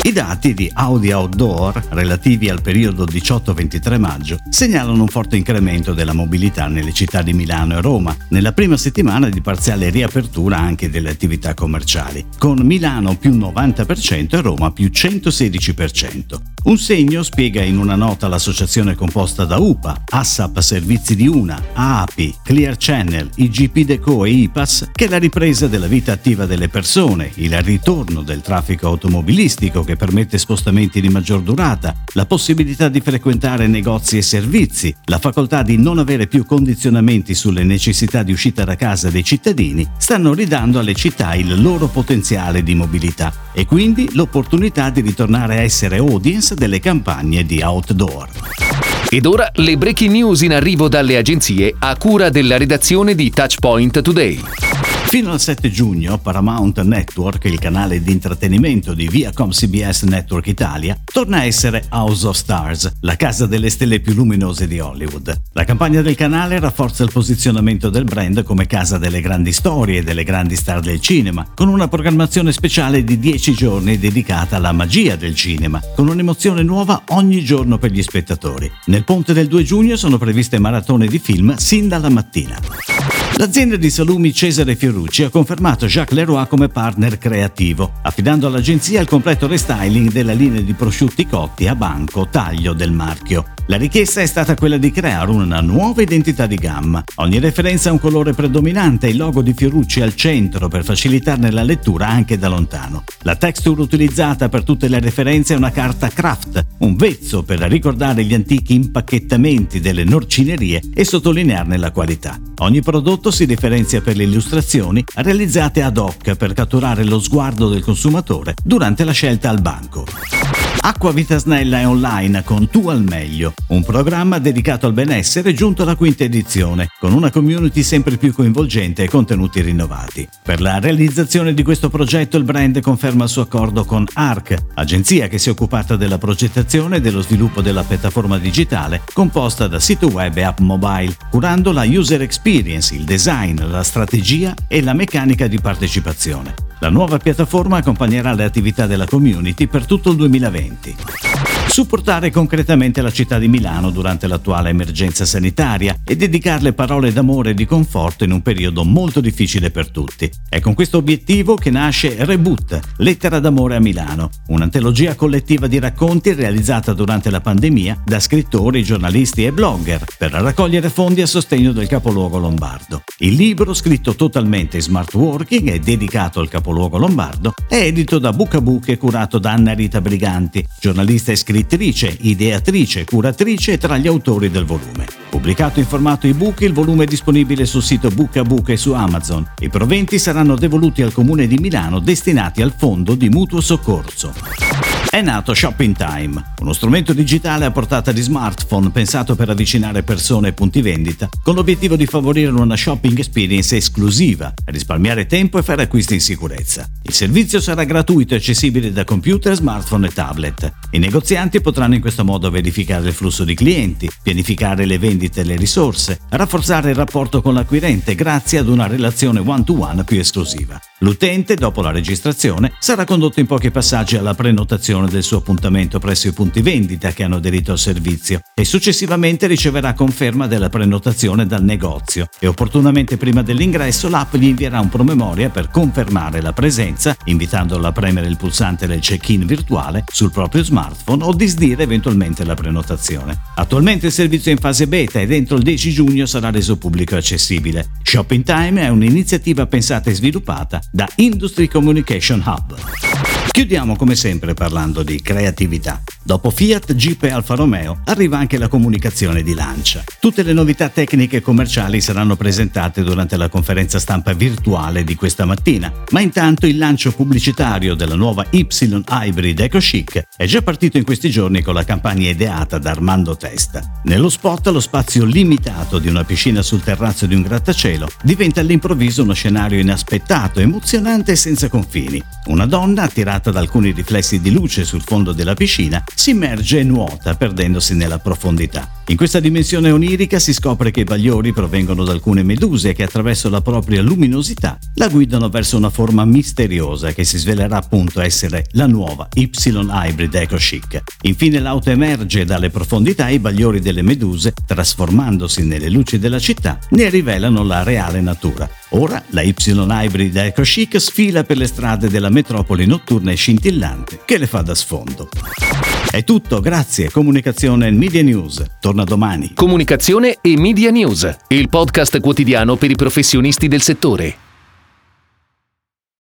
I dati di Audi Outdoor relativi al periodo 18-23 maggio segnalano un forte incremento della mobilità nelle città di Milano e Roma, nella prima settimana di parziale riapertura anche delle attività commerciali, con Milano più 90% e Roma più 116%. Un segno spiega in una nota l'associazione composta da UPA, ASAP Servizi di Una, AAPI, Clear Channel, IGP Deco e IPAS che la ripresa della vita attiva delle persone, il ritorno del traffico automobilistico che permette spostamenti di maggior durata, la possibilità di frequentare negozi e servizi, la facoltà di non avere più condizionamenti sulle necessità di uscita da casa dei cittadini, stanno ridando alle città il loro potenziale di mobilità e quindi l'opportunità di ritornare a essere audience delle campagne di outdoor. Ed ora le breaking news in arrivo dalle agenzie a cura della redazione di Touchpoint Today. Fino al 7 giugno Paramount Network, il canale di intrattenimento di Viacom CBS Network Italia, torna a essere House of Stars, la casa delle stelle più luminose di Hollywood. La campagna del canale rafforza il posizionamento del brand come casa delle grandi storie e delle grandi star del cinema, con una programmazione speciale di 10 giorni dedicata alla magia del cinema, con un'emozione nuova ogni giorno per gli spettatori. Nel ponte del 2 giugno sono previste maratone di film sin dalla mattina. L'azienda di salumi Cesare Fiorucci ha confermato Jacques Leroy come partner creativo, affidando all'agenzia il completo restyling della linea di prosciutti cotti a banco taglio del marchio. La richiesta è stata quella di creare una nuova identità di gamma. Ogni referenza a un colore predominante e il logo di Fiorucci al centro per facilitarne la lettura anche da lontano. La texture utilizzata per tutte le referenze è una carta craft, un vezzo per ricordare gli antichi impacchettamenti delle norcinerie e sottolinearne la qualità. Ogni prodotto si differenzia per le illustrazioni realizzate ad hoc per catturare lo sguardo del consumatore durante la scelta al banco. Acqua Vita Snella è online con Tu al Meglio, un programma dedicato al benessere giunto alla quinta edizione, con una community sempre più coinvolgente e contenuti rinnovati. Per la realizzazione di questo progetto il brand conferma il suo accordo con ARC, agenzia che si è occupata della progettazione e dello sviluppo della piattaforma digitale composta da sito web e app mobile, curando la user experience, il design, la strategia e la meccanica di partecipazione. La nuova piattaforma accompagnerà le attività della community per tutto il 2020 supportare concretamente la città di Milano durante l'attuale emergenza sanitaria e dedicarle parole d'amore e di conforto in un periodo molto difficile per tutti. È con questo obiettivo che nasce Reboot, Lettera d'amore a Milano, un'antologia collettiva di racconti realizzata durante la pandemia da scrittori, giornalisti e blogger per raccogliere fondi a sostegno del capoluogo lombardo. Il libro, scritto totalmente in smart working e dedicato al capoluogo lombardo, è edito da Bucabuc e curato da Anna Rita Briganti, giornalista e scrittrice scrittrice, ideatrice, curatrice e tra gli autori del volume. Pubblicato in formato ebook, il volume è disponibile sul sito Book a Book e su Amazon. I proventi saranno devoluti al Comune di Milano destinati al Fondo di Mutuo Soccorso. È nato Shopping Time, uno strumento digitale a portata di smartphone pensato per avvicinare persone e punti vendita, con l'obiettivo di favorire una shopping experience esclusiva, risparmiare tempo e fare acquisti in sicurezza. Il servizio sarà gratuito e accessibile da computer, smartphone e tablet. I negozianti potranno in questo modo verificare il flusso di clienti, pianificare le vendite e le risorse, rafforzare il rapporto con l'acquirente grazie ad una relazione one-to-one più esclusiva. L'utente, dopo la registrazione, sarà condotto in pochi passaggi alla prenotazione del suo appuntamento presso i punti vendita che hanno aderito al servizio e successivamente riceverà conferma della prenotazione dal negozio e opportunamente prima dell'ingresso l'app gli invierà un promemoria per confermare la presenza, invitandolo a premere il pulsante del check-in virtuale sul proprio smartphone o disdire eventualmente la prenotazione. Attualmente il servizio è in fase beta e dentro il 10 giugno sarà reso pubblico e accessibile. Shopping Time è un'iniziativa pensata e sviluppata da Industry Communication Hub. Chiudiamo come sempre parlando di creatività. Dopo Fiat, Jeep e Alfa Romeo arriva anche la comunicazione di Lancia. Tutte le novità tecniche e commerciali saranno presentate durante la conferenza stampa virtuale di questa mattina, ma intanto il lancio pubblicitario della nuova Y Hybrid EcoChic è già partito in questi giorni con la campagna ideata da Armando Testa. Nello spot lo spazio limitato di una piscina sul terrazzo di un grattacielo diventa all'improvviso uno scenario inaspettato, emozionante e senza confini. Una donna attirata da alcuni riflessi di luce sul fondo della piscina, si immerge e nuota perdendosi nella profondità. In questa dimensione onirica si scopre che i bagliori provengono da alcune meduse che attraverso la propria luminosità la guidano verso una forma misteriosa che si svelerà appunto essere la nuova Y Hybrid Eco Chic. Infine l'auto emerge dalle profondità e i bagliori delle meduse, trasformandosi nelle luci della città, ne rivelano la reale natura. Ora la Y Hybrid Eco Chic sfila per le strade della metropoli notturna e scintillante che le fa da sfondo. È tutto, grazie. Comunicazione e Media News. Torna domani. Comunicazione e Media News, il podcast quotidiano per i professionisti del settore.